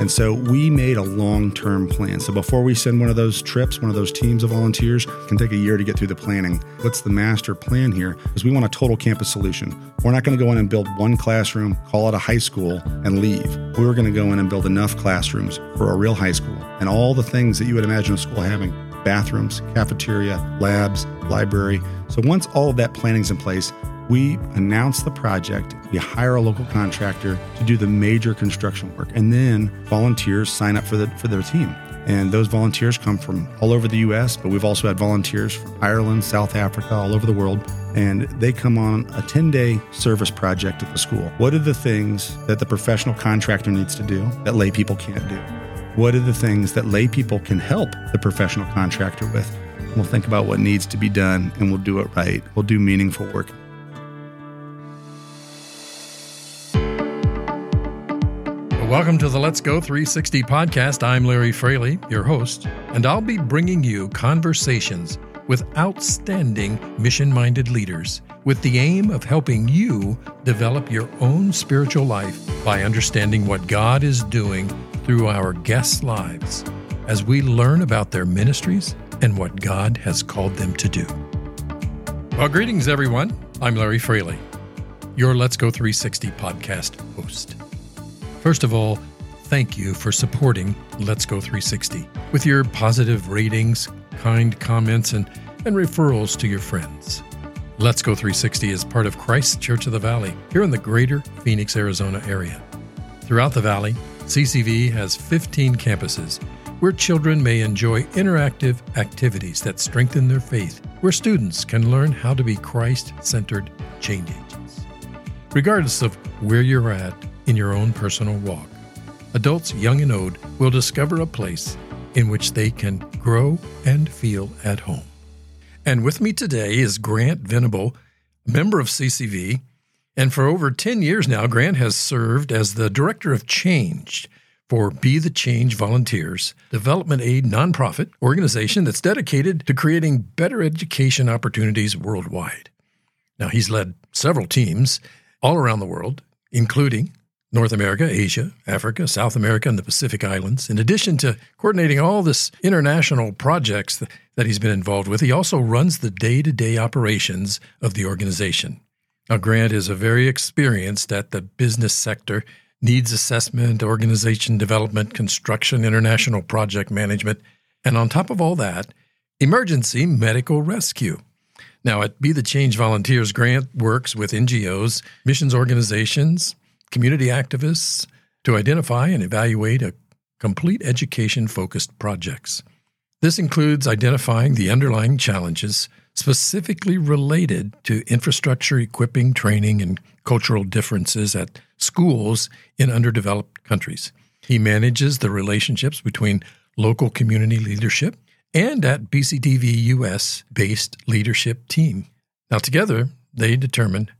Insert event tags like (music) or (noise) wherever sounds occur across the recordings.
And so we made a long term plan. So before we send one of those trips, one of those teams of volunteers can take a year to get through the planning. What's the master plan here? Is we want a total campus solution. We're not going to go in and build one classroom, call it a high school, and leave. We're going to go in and build enough classrooms for a real high school and all the things that you would imagine a school having bathrooms, cafeteria, labs, library. So once all of that planning's in place, we announce the project, we hire a local contractor to do the major construction work, and then volunteers sign up for the for their team. And those volunteers come from all over the US, but we've also had volunteers from Ireland, South Africa, all over the world. And they come on a 10 day service project at the school. What are the things that the professional contractor needs to do that lay people can't do? What are the things that lay people can help the professional contractor with? We'll think about what needs to be done and we'll do it right. We'll do meaningful work. Welcome to the Let's Go 360 podcast. I'm Larrie Fraley, your host, and I'll be bringing you conversations with outstanding mission minded leaders with the aim of helping you develop your own spiritual life by understanding what God is doing through our guests' lives as we learn about their ministries and what God has called them to do. Well, greetings, everyone. I'm Larrie Fraley, your Let's Go 360 podcast host. First of all, thank you for supporting Let's Go 360 with your positive ratings, kind comments, and, and referrals to your friends. Let's Go 360 is part of Christ Church of the Valley here in the greater Phoenix, Arizona area. Throughout the valley, CCV has 15 campuses where children may enjoy interactive activities that strengthen their faith, where students can learn how to be Christ centered change agents. Regardless of where you're at in your own personal walk. Adults young and old will discover a place in which they can grow and feel at home. And with me today is Grant Venable, member of CCV. And for over 10 years now, Grant has served as the Director of Change for Be the Change Volunteers, development aid nonprofit organization that's dedicated to creating better education opportunities worldwide. Now, he's led several teams all around the world, including North America, Asia, Africa, South America, and the Pacific Islands. In addition to coordinating all this international projects that he's been involved with, he also runs the day-to-day operations of the organization. Now, Grant is a very experienced at the business sector, needs assessment, organization development, construction, international project management, and on top of all that, emergency medical rescue. Now, at Be the Change Volunteers, Grant works with NGOs, missions organizations, community activists to identify and evaluate a complete education focused projects. This includes identifying the underlying challenges specifically related to infrastructure, equipping, training, and cultural differences at schools in underdeveloped countries. He manages the relationships between local community leadership and at BTCV US based leadership team. Now, together, they determine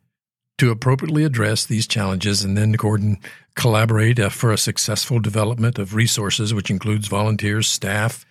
to appropriately address these challenges and then Gordon collaborate uh, for a successful development of resources, which includes volunteers, staff,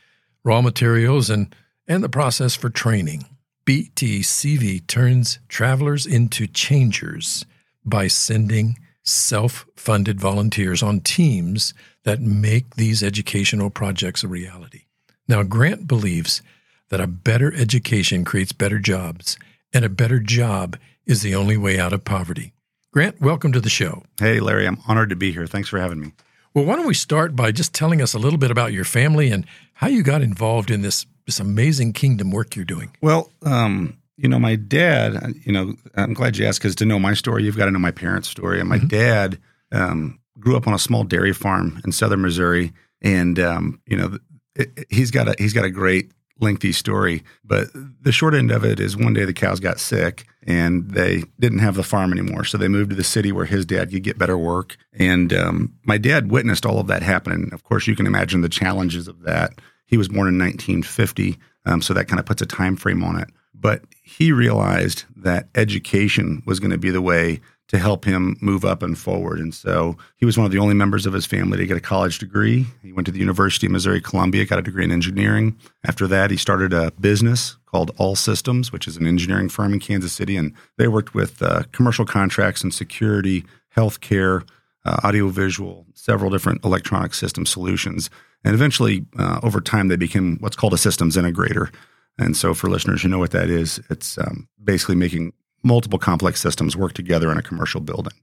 raw materials, and, and the process for training. BTCV turns travelers into changers by sending self funded volunteers on teams that make these educational projects a reality. Now, Grant believes that a better education creates better jobs, and a better job is the only way out of poverty. Grant, welcome to the show. Hey, Larrie, I'm honored to be here. Thanks for having me. Well, why don't we start by just telling us a little bit about your family and how you got involved in this this amazing kingdom work you're doing? Well, um, you know, my dad, you know, I'm glad you asked because to know my story, you've got to know my parents' story. And my mm-hmm. dad um, grew up on a small dairy farm in southern Missouri, and um, you know, it, it, he's got a he's got a great lengthy story. But the short end of it is one day the cows got sick and they didn't have the farm anymore. So they moved to the city where his dad could get better work. And um, my dad witnessed all of that happen. And of course, you can imagine the challenges of that. He was born in 1950, um, so that kind of puts a time frame on it. But he realized that education was going to be the way to help him move up and forward. And so he was one of the only members of his family to get a college degree. He went to the University of Missouri Columbia, got a degree in engineering. After that, he started a business called All Systems, which is an engineering firm in Kansas City. And they worked with uh, commercial contracts and security, healthcare, uh, audiovisual, several different electronic system solutions. And eventually, uh, over time, they became what's called a systems integrator. And so, for listeners who know what that is, it's um, basically making multiple complex systems work together in a commercial building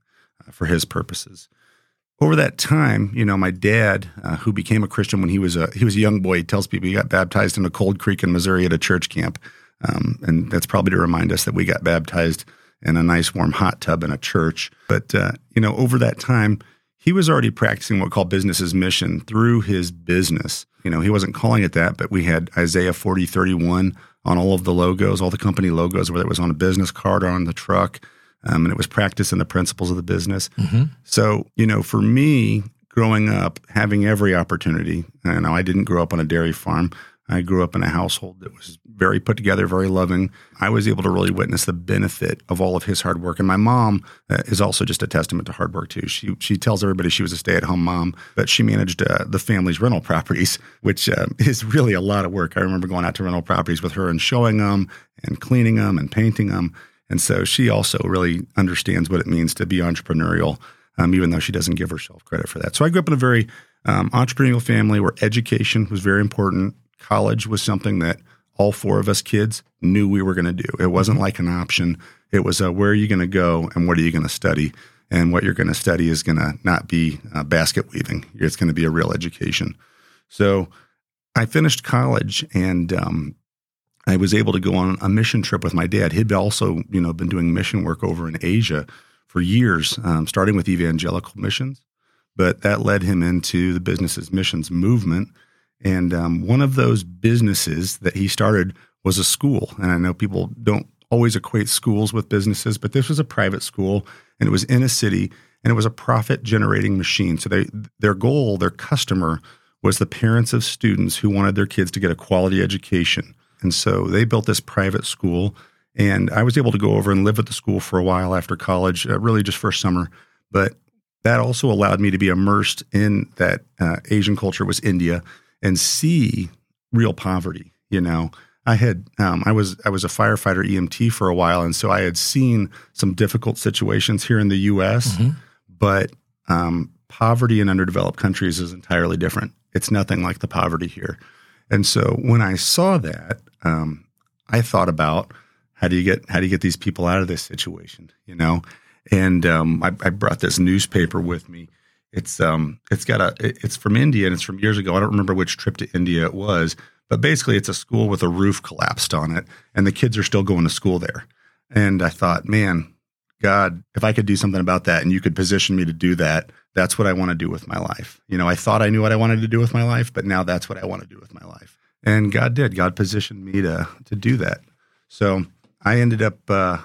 uh, for his purposes. Over that time, you know, my dad, uh, who became a Christian when he was a he was a young boy, he tells people he got baptized in a Cold Creek in Missouri at a church camp, um, and that's probably to remind us that we got baptized in a nice warm hot tub in a church. But uh, you know, over that time, he was already practicing what we call business as mission through his business. You know, he wasn't calling it that, but we had Isaiah 40, 31 on all of the logos, all the company logos, whether it was on a business card or on the truck. Um, and it was practicing the principles of the business. Mm-hmm. So, you know, for me, growing up, having every opportunity, and I didn't grow up on a dairy farm, I grew up in a household that was very put together, very loving. I was able to really witness the benefit of all of his hard work. And my mom uh, is also just a testament to hard work too. She she tells everybody she was a stay at home mom, but she managed uh, the family's rental (laughs) properties, which uh, is really a lot of work. I remember going out to rental properties with her and showing them and cleaning them and painting them. And so she also really understands what it means to be entrepreneurial, um, even though she doesn't give herself credit for that. So I grew up in a very um, entrepreneurial family where education was very important college was something that all four of us kids knew we were going to do. It wasn't mm-hmm. like an option. It was a, where are you going to go and what are you going to study? And what you're going to study is going to not be uh, basket weaving. It's going to be a real education. So I finished college and um, I was able to go on a mission trip with my dad. He'd also, you know, been doing mission work over in Asia for years, um, starting with evangelical missions. But that led him into the business as missions movement and um, one of those businesses that he started was a school. And I know people don't always equate schools with businesses, but this was a private school and it was in a city and it was a profit generating machine. So they, their goal, their customer was the parents of students who wanted their kids to get a quality education. And so they built this private school. And I was able to go over and live at the school for a while after college, uh, really just first summer. But that also allowed me to be immersed in that uh, Asian culture was India and see real poverty. You know, I had um, I was I was a firefighter EMT for a while, and so I had seen some difficult situations here in the U.S. Mm-hmm. But um, poverty in underdeveloped countries is entirely different. It's nothing like the poverty here. And so when I saw that, um, I thought about how do you get how do you get these people out of this situation? You know, and um, I, I brought this newspaper with me it's um it's got a it's from India and it's from years ago. I don't remember which trip to India it was, but basically it's a school with a roof collapsed on it and the kids are still going to school there. And I thought, man, God, if I could do something about that and you could position me to do that, that's what I want to do with my life. You know, I thought I knew what I wanted to do with my life, but now that's what I want to do with my life. And God did. God positioned me to to do that. So I ended up uh,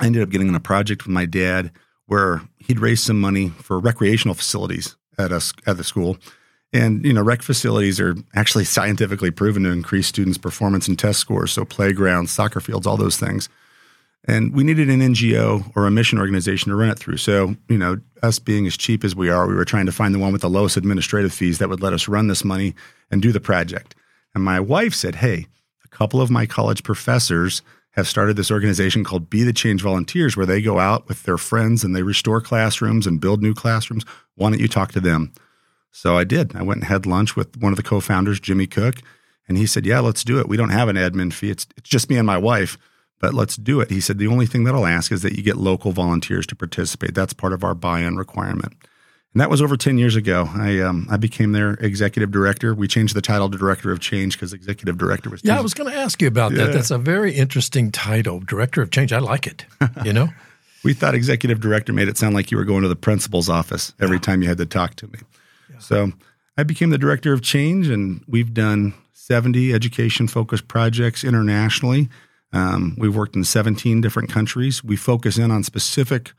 I ended up getting on a project with my dad where he'd raised some money for recreational facilities at us at the school. And you know, rec facilities are actually scientifically proven to increase students' performance and test scores. So playgrounds, soccer fields, all those things. And we needed an NGO or a mission organization to run it through. So, you know, us being as cheap as we are, we were trying to find the one with the lowest administrative fees that would let us run this money and do the project. And my wife said, Hey, a couple of my college professors have started this organization called Be the Change Volunteers, where they go out with their friends and they restore classrooms and build new classrooms. Why don't you talk to them? So I did. I went and had lunch with one of the co founders, Jimmy Cook, and he said, Yeah, let's do it. We don't have an admin fee. It's, it's just me and my wife, but let's do it. He said, The only thing that I'll ask is that you get local volunteers to participate. That's part of our buy in requirement. And that was over 10 years ago. I um, I became their executive director. We changed the title to director of change because executive director was. Yeah, I was going to ask you about yeah. that. That's a very interesting title, director of change. I like it. You know, (laughs) we thought executive director made it sound like you were going to the principal's office every yeah. time you had to talk to me. Yeah. So I became the director of change, and we've done 70 education focused projects internationally. Um, we've worked in 17 different countries. We focus in on specific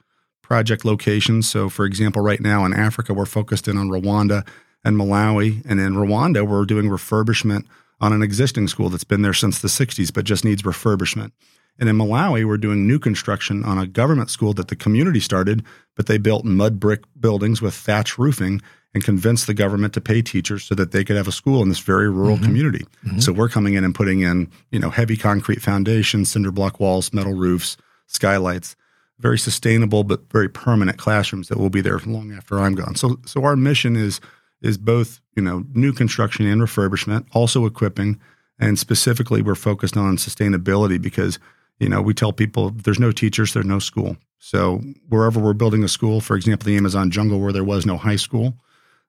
project locations. So, for example, right now in Africa, we're focused in on Rwanda and Malawi. And in Rwanda, we're doing refurbishment on an existing school that's been there since the 60s, but just needs refurbishment. And in Malawi, we're doing new construction on a government school that the community started, but they built mud brick buildings with thatch roofing and convinced the government to pay teachers so that they could have a school in this very rural mm-hmm. community. Mm-hmm. So we're coming in and putting in, you know, heavy concrete foundations, cinder block walls, metal roofs, skylights. Very sustainable but very permanent classrooms that will be there long after I'm gone. So so our mission is is both you know new construction and refurbishment, also equipping, and specifically we're focused on sustainability because you know we tell people there's no teachers, there's no school. So wherever we're building a school, for example, the Amazon jungle where there was no high school,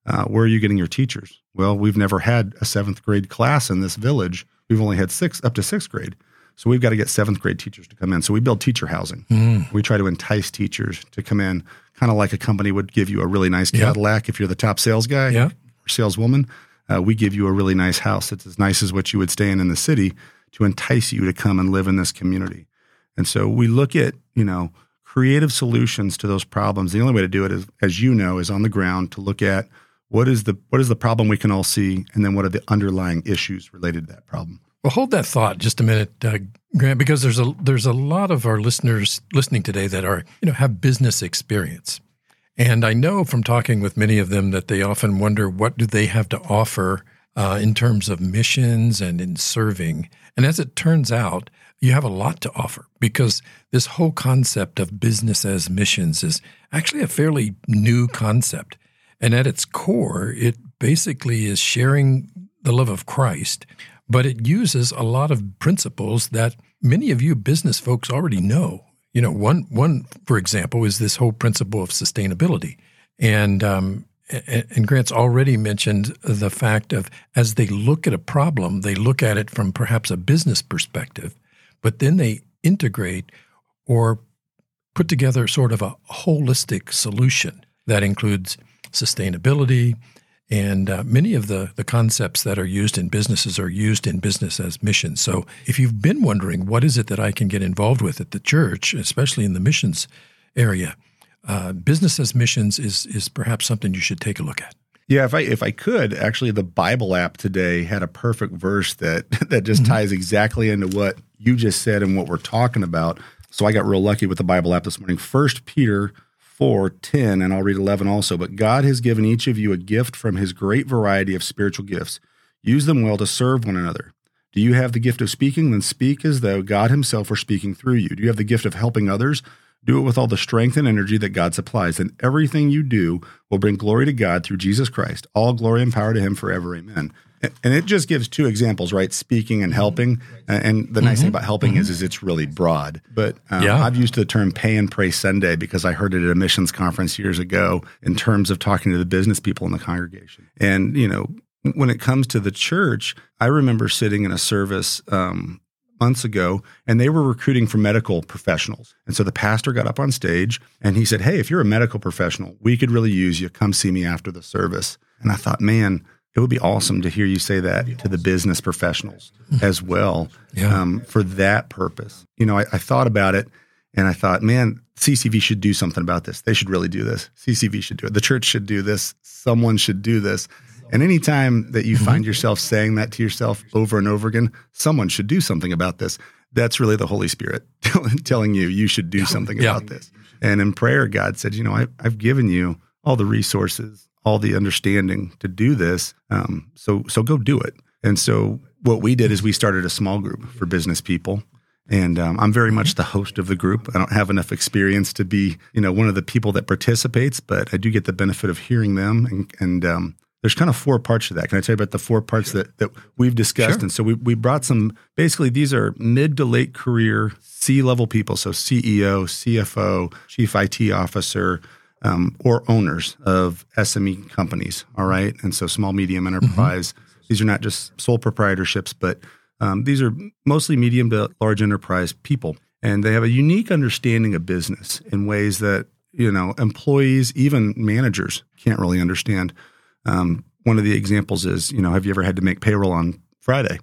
uh, where are you getting your teachers? Well, we've never had a seventh grade class in this village. We've only had six up to sixth grade. So we've got to get seventh grade teachers to come in. So we build teacher housing. Mm. We try to entice teachers to come in, kind of like a company would give you a really nice Cadillac yeah. if you're the top sales guy yeah. or saleswoman. Uh, we give you a really nice house that's as nice as what you would stay in in the city to entice you to come and live in this community. And so we look at, you know, creative solutions to those problems. The only way to do it is, as you know, is on the ground to look at what is the what is the problem we can all see, and then what are the underlying issues related to that problem. Well, hold that thought just a minute, uh, Grant, because there's a there's a lot of our listeners listening today that are you know have business experience, and I know from talking with many of them that they often wonder what do they have to offer uh, in terms of missions and in serving. And as it turns out, you have a lot to offer because this whole concept of business as missions is actually a fairly new concept, and at its core, it basically is sharing the love of Christ but it uses a lot of principles that many of you business folks already know. You know, one one for example is this whole principle of sustainability, and um, and Grant's already mentioned the fact of as they look at a problem, they look at it from perhaps a business perspective, but then they integrate or put together sort of a holistic solution that includes sustainability, and uh, many of the, the concepts that are used in businesses are used in business as missions. So if you've been wondering what is it that I can get involved with at the church, especially in the missions area, uh, business as missions is is perhaps something you should take a look at. Yeah, if I if I could, actually, the Bible app today had a perfect verse that (laughs) that just mm-hmm. ties exactly into what you just said and what we're talking about. So I got real lucky with the Bible app this morning. First Peter 4 10, and I'll read 11 also. But God has given each of you a gift from his great variety of spiritual gifts. Use them well to serve one another. Do you have the gift of speaking? Then speak as though God himself were speaking through you. Do you have the gift of helping others? Do it with all the strength and energy that God supplies. And everything you do will bring glory to God through Jesus Christ. All glory and power to him forever. Amen and it just gives two examples, right? Speaking and helping. And the nice mm-hmm. thing about helping mm-hmm. is, is it's really broad. But um, yeah. I've used the term pay and pray Sunday because I heard it at a missions conference years ago in terms of talking to the business people in the congregation. And, you know, when it comes to the church, I remember sitting in a service um, months ago and they were recruiting for medical professionals. And so the pastor got up on stage and he said, Hey, if you're a medical professional, we could really use you. Come see me after the service. And I thought, man, it would be awesome to hear you say that to the business professionals as well yeah. um, for that purpose. You know, I, I, thought about it and I thought, man, CCV should do something about this. They should really do this. CCV should do it. The church should do this. Someone should do this. And anytime that you mm-hmm. find yourself saying that to yourself over and over again, someone should do something about this. That's really the Holy Spirit (laughs) telling you you should do something yeah. about this. And in prayer, God said, you know, I, I've given you all the resources all the understanding to do this. Um, so so go do it. And so what we did is we started a small group for business people. And um, I'm very much the host of the group. I don't have enough experience to be, you know, one of the people that participates, but I do get the benefit of hearing them. And, and um, there's kind of four parts to that. Can I tell you about the four parts sure. that, that we've discussed? Sure. And so we, we brought some, basically, these are mid to late career C level people. So CEO, CFO, chief IT officer, um, or owners of SME companies. All right. And so small, medium mm-hmm. enterprise. Mm-hmm. These are not just sole proprietorships, but um, these are mostly medium to large enterprise people. And they have a unique understanding of business in ways that, you know, employees, even managers can't really understand. Um, one of the examples is, you know, have you ever had to make payroll on Friday?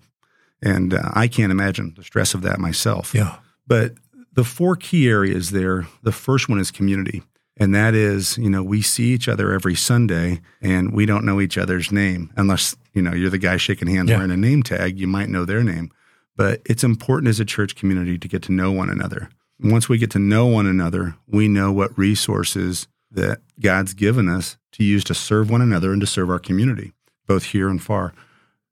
And uh, I can't imagine the stress of that myself. Yeah. But the four key areas there the first one is community. And that is, you know, we see each other every Sunday and we don't know each other's name unless, you know, you're the guy shaking hands yeah. wearing a name tag, you might know their name. But it's important as a church community to get to know one another. Once we get to know one another, we know what resources that God's given us to use to serve one another and to serve our community, both here and far.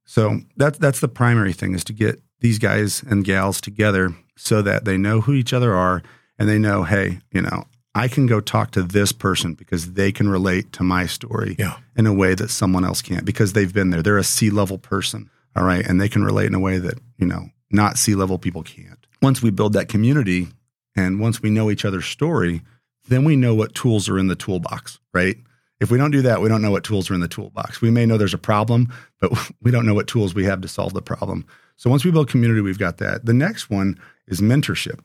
So that's that's the primary thing is to get these guys and gals together so that they know who each other are and they know, hey, you know, I can go talk to this person because they can relate to my story Yeah. in a way that someone else can't because they've been there. They're a C level person. All right. And they can relate in a way that, you know, not C level people can't. Once we build that community and once we know each other's story, then we know what tools are in the toolbox, right? If we don't do that, we don't know what tools are in the toolbox. We may know there's a problem, but (laughs) we don't know what tools we have to solve the problem. So once we build community, we've got that. The next one is mentorship.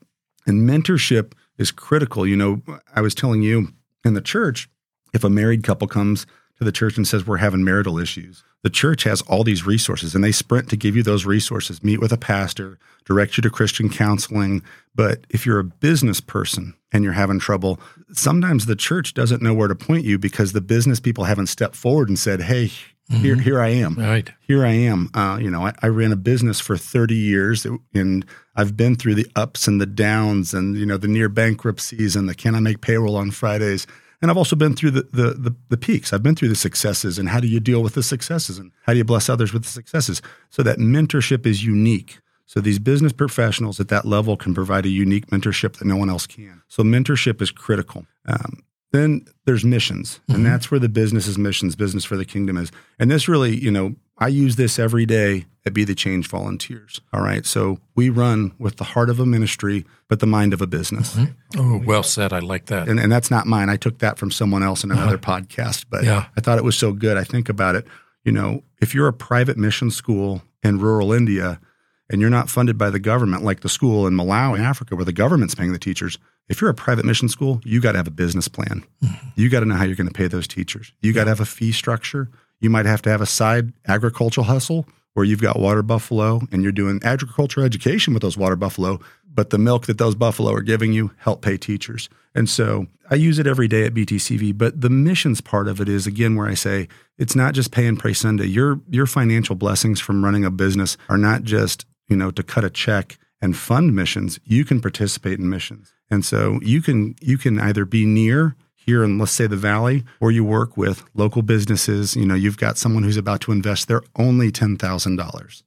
And mentorship is critical. You know, I was telling you in the church, if a married couple comes to the church and says we're having marital issues, the church has all these resources and they sprint to give you those resources, meet with a pastor, direct you to Christian counseling. But if you're a business person and you're having trouble, sometimes the church doesn't know where to point you because the business people haven't stepped forward and said, Hey, here, here I am Right. here I am. Uh, you know, I, I ran a business for 30 years and I've been through the ups and the downs and, you know, the near bankruptcies and the can I make payroll on Fridays. And I've also been through the, the, the, the peaks. I've been through the successes and how do you deal with the successes and how do you bless others with the successes? So that mentorship is unique. So these business professionals at that level can provide a unique mentorship that no one else can. So mentorship is critical. Um, then there's missions, and mm-hmm. that's where the business is missions, business for the kingdom is. And this really, you know, I use this every day at Be the Change Volunteers. All right. So we run with the heart of a ministry, but the mind of a business. Mm-hmm. Oh, well said. I like that. And, and that's not mine. I took that from someone else in another uh-huh. podcast, but Yeah. I thought it was so good. I think about it. You know, if you're a private mission school in rural India and you're not funded by the government, like the school in Malawi, Africa, where the government's paying the teachers, if you're a private mission school, you got to have a business plan. Mm-hmm. You got to know how you're going to pay those teachers. You got to have a fee structure. You might have to have a side agricultural hustle where you've got water buffalo and you're doing agricultural education with those water buffalo, but the milk that those buffalo are giving you help pay teachers. And so I use it every day at BTCV, but the missions part of it is again where I say it's not just pay and pray Sunday. Your your financial blessings from running a business are not just, you know, to cut a check and fund missions. You can participate in missions. And so you can you can either be near here in let's say the valley or you work with local businesses you know you've got someone who's about to invest their only $10000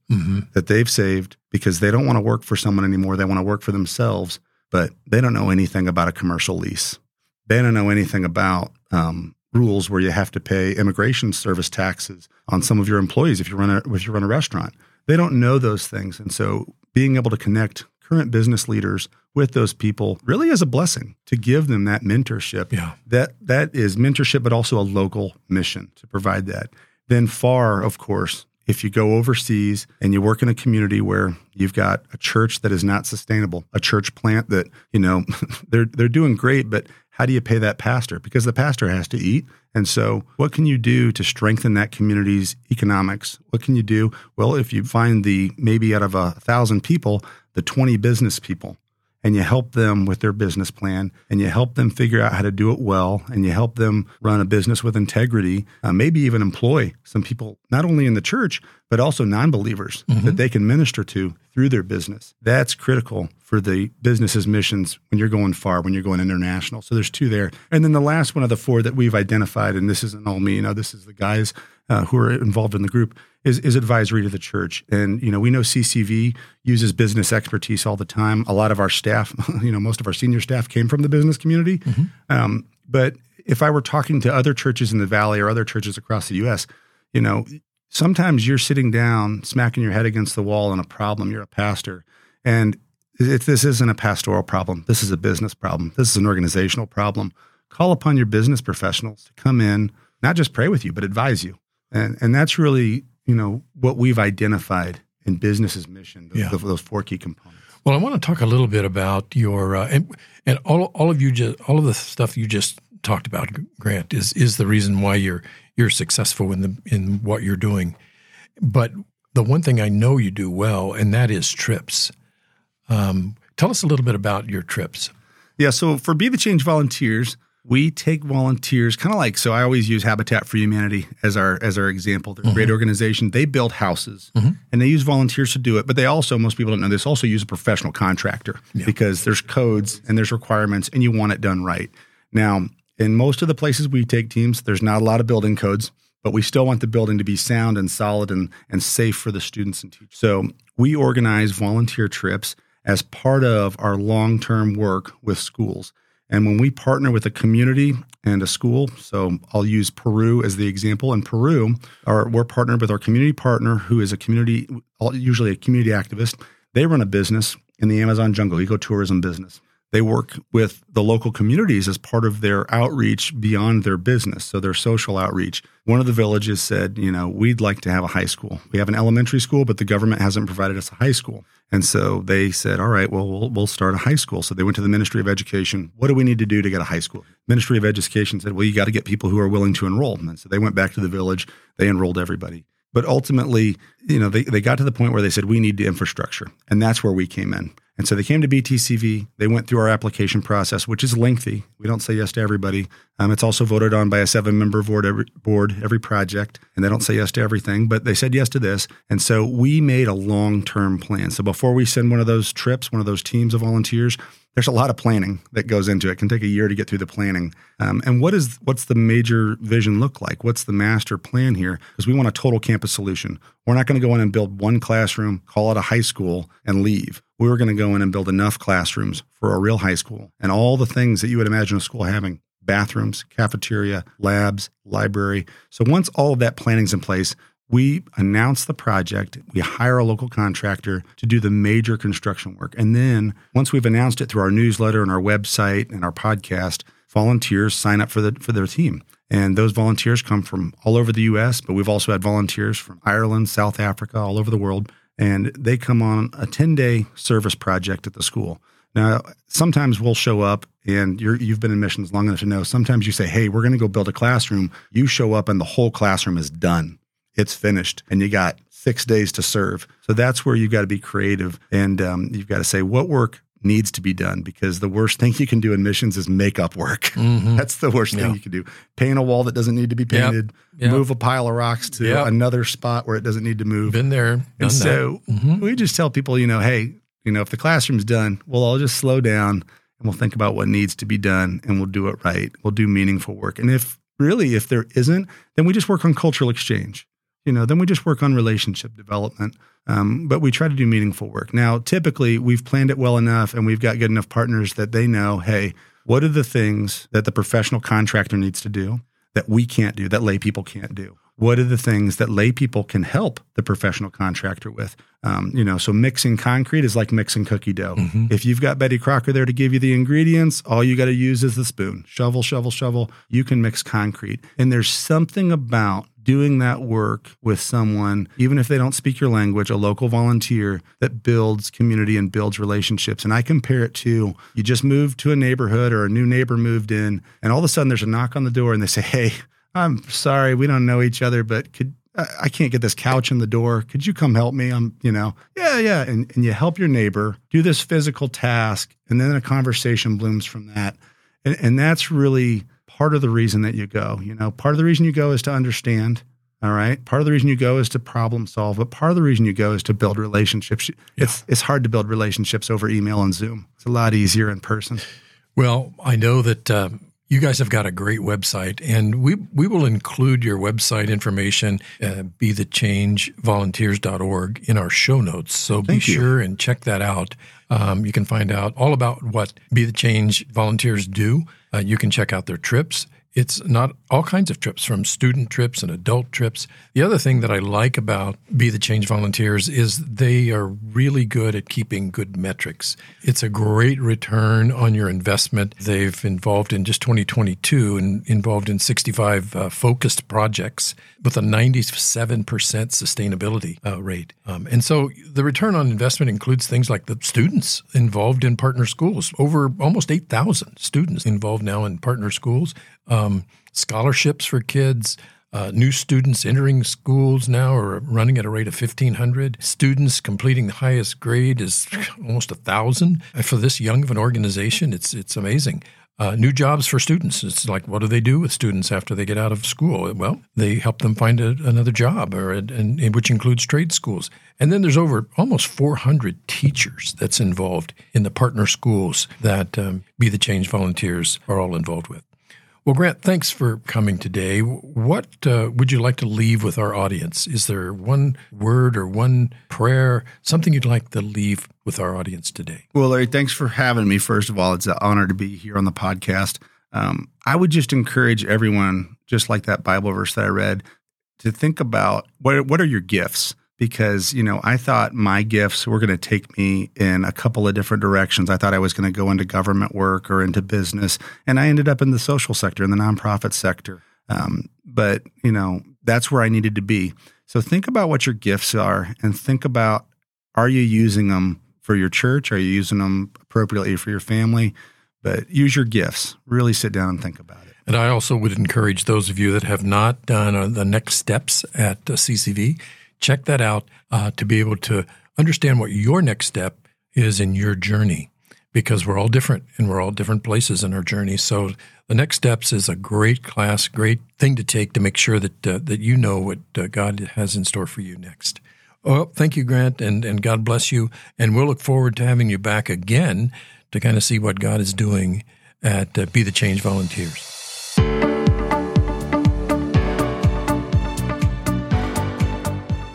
that they've saved because they don't want to work for someone anymore they want to work for themselves but they don't know anything about a commercial lease they don't know anything about um, rules where you have to pay immigration service taxes on some of your employees if you run a if you run a restaurant they don't know those things. And so being able to connect current business leaders with those people really is a blessing to give them that mentorship. Yeah. that that is mentorship but also a local mission to provide that. Then far of course if you go overseas and you work in a community where you've got a church that is not sustainable a church plant that you know (laughs) they're they're doing great but how do you pay that pastor? Because the pastor has to eat. And so what can you do to strengthen that community's economics? What can you do? Well if you find the maybe out of a thousand people the 20 business people and you help them with their business plan and you help them figure out how to do it well and you help them run a business with integrity uh, maybe even employ some people not only in the church but also non-believers that they can minister to through their business. That's critical for the business's missions when you're going far when you're going international. So there's two there. And then the last one of the four that we've identified and this isn't all me you know this is the guys uh, who are involved in the group is, is advisory to the church. And, you know, we know CCV uses business expertise all the time. A lot of our staff, (laughs) you know, most of our senior staff came from the business community. Um, but if I were talking to other churches in the Valley or other churches across the U.S., you know, sometimes you're sitting down, smacking your head against the wall on a problem. You're a pastor. And if this isn't a pastoral problem, this is a business problem. This is an organizational problem. Call upon your business professionals to come in, not just pray with you, but advise you. And, and that's really, you know, what we've identified in business's mission, those, Yeah. those four key components. Well, I want to talk a little bit about your uh, and and all all of you just all of the stuff you just talked about, Grant, is is the reason why you're you're successful in the in what you're doing. But the one thing I know you do well, and that is trips. Um, tell us a little bit about your trips. Yeah. So for Be the Change volunteers, we take volunteers kind of like so I always use Habitat for Humanity as our as our example. They're a great mm-hmm. organization. They build houses mm-hmm. and they use volunteers to do it, but they also most people don't know this also use a professional contractor because there's codes and there's requirements and you want it done right. Now, in most of the places we take teams, there's not a lot of building codes, but we still want the building to be sound and solid and and safe for the students and teachers. So we organize volunteer trips as part of our long term work with schools. And when we partner with a community and a school, so I'll use Peru as the example. In Peru, our, we're partnered with our community partner, who is a community, usually a community activist. They run a business in the Amazon jungle, ecotourism business. They work with the local communities as part of their outreach beyond their business, so their social outreach. One of the villages said, you know, we'd like to have a high school. We have an elementary school, but the government hasn't provided us a high school. And so they said, all right, well, well, we'll start a high school. So they went to the Ministry of Education. What do we need to do to get a high school? Ministry of Education said, well, you got to get people who are willing to enroll. And so they went back to the village. They enrolled everybody. But ultimately, you know, they, they got to the point where they said, we need the infrastructure. And that's where we came in. And so they came to BTCV. They went through our application process, which is lengthy. We don't say yes to everybody. Um, it's also voted on by a seven member board every, board every project, and they don't say yes to everything, but they said yes to this. And so we made a long term plan. So before we send one of those trips, one of those teams of volunteers, there's a lot of planning that goes into it. It can take a year to get through the planning. Um, and what is what's the major vision look like? What's the master plan here? Because we want a total campus solution. We're not going to go in and build one classroom, call it a high school, and leave. We were going to go in and build enough classrooms for a real high school and all the things that you would imagine a school having bathrooms, cafeteria, labs, library. So once all of that planning's in place, we announce the project, we hire a local contractor to do the major construction work. And then once we've announced it through our newsletter and our website and our podcast, volunteers sign up for the for their team. And those volunteers come from all over the US, but we've also had volunteers from Ireland, South Africa, all over the world. And they come on a 10 day service project at the school. Now, sometimes we'll show up and you have been in missions long enough to know. Sometimes you say, Hey, we're going to go build a classroom. You show up and the whole classroom is done it's finished and you got six days to serve. So that's where you've got to be creative and um, you've got to say what work needs to be done because the worst thing you can do in missions is make up work. Mm-hmm. (laughs) That's the worst thing you can do. Paint a wall that doesn't need to be painted, yep. Yep. move a pile of rocks to yep. another spot where it doesn't need to move. Been there. And so mm-hmm. we just tell people, you know, hey, you know, if the classroom's done, we'll all just slow down and we'll think about what needs to be done and we'll do it right. We'll do meaningful work. And if really, if there isn't, then we just work on cultural exchange you know, then we just work on relationship development. Um, but we try to do meaningful work. Now, typically, we've planned it well enough and we've got good enough partners that they know, hey, what are the things that the professional contractor needs to do that we can't do, that lay people can't do? What are the things that lay people can help the professional contractor with? Um, you know, so mixing concrete is like mixing cookie dough. Mm-hmm. If you've got Betty Crocker there to give you the ingredients, all you got to use is the spoon. Shovel, shovel, shovel. You can mix concrete. And there's something about doing that work with someone, even if they don't speak your language, a local volunteer that builds community and builds relationships. And I compare it to you just moved to a neighborhood or a new neighbor moved in, and all of a sudden there's a knock on the door and they say, Hey, I'm sorry, we don't know each other, but could I can't get this couch in the door. Could you come help me? I'm, you know, yeah, yeah. And, and you help your neighbor do this physical task, and then a conversation blooms from that. And, and that's really part of the reason that you go. You know, part of the reason you go is to understand. All right. Part of the reason you go is to problem solve, but part of the reason you go is to build relationships. Yeah. It's it's hard to build relationships over email and Zoom. It's a lot easier in person. Well, I know that uh, you guys have got a great website, and we we will include your website information, uh, be the change volunteers.org, in our show notes. So Thank be you. sure and check that out. Um, you can find out all about what Be the Change volunteers do. Uh, you can check out their trips. It's not all kinds of trips, from student trips and adult trips. The other thing that I like about Be the Change volunteers is they are really good at keeping good metrics. It's a great return on your investment. They've involved in just 2022 and involved in 65 uh, focused projects with a 97% sustainability uh, rate. Um, and so the return on investment includes things like the students involved in partner schools, over almost 8,000 students involved now in partner schools, um, scholarships for kids. Uh, new students entering schools now are running at a rate of 1,500. Students completing the highest grade is (laughs) almost a thousand. For this young of an organization, it's it's amazing. Uh, new jobs for students. It's like, what do they do with students after they get out of school? Well, they help them find a, another job, or and, which includes trade schools. And then there's over almost 400 teachers that's involved in the partner schools that um, Be the Change volunteers are all involved with. Well, Grant, thanks for coming today. What uh, would you like to leave with our audience? Is there one word or one prayer, something you'd like to leave with our audience today? Well, Larrie, thanks for having me. First of all, it's an honor to be here on the podcast. Um, I would just encourage everyone, just like that Bible verse that I read, to think about what what are your gifts because you know I thought my gifts were going to take me in a couple of different directions. I thought I was going to go into government work or into business, and I ended up in the social sector, in the nonprofit sector. Um, but you know that's where I needed to be. So think about what your gifts are, and think about are you using them for your church? Are you using them appropriately for your family? But use your gifts. Really sit down and think about it. And I also would encourage those of you that have not done uh, the next steps at uh, CCV check that out uh, to be able to understand what your next step is in your journey because we're all different and we're all different places in our journey. So the next steps is a great class, great thing to take to make sure that uh, that you know what uh, God has in store for you next. Oh, thank you, Grant, and and God bless you. And we'll look forward to having you back again to kind of see what God is doing at uh, Be the Change Volunteers.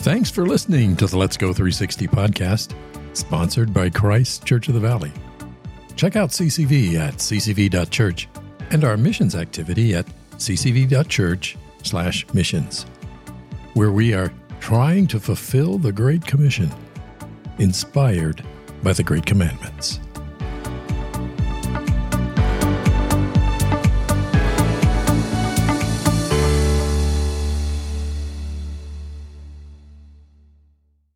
Thanks for listening to the Let's Go 360 podcast, sponsored by Christ Church of the Valley. Check out CCV at ccv.church and our missions activity at ccv.church/missions, where we are trying to fulfill the Great Commission, inspired by the Great Commandments.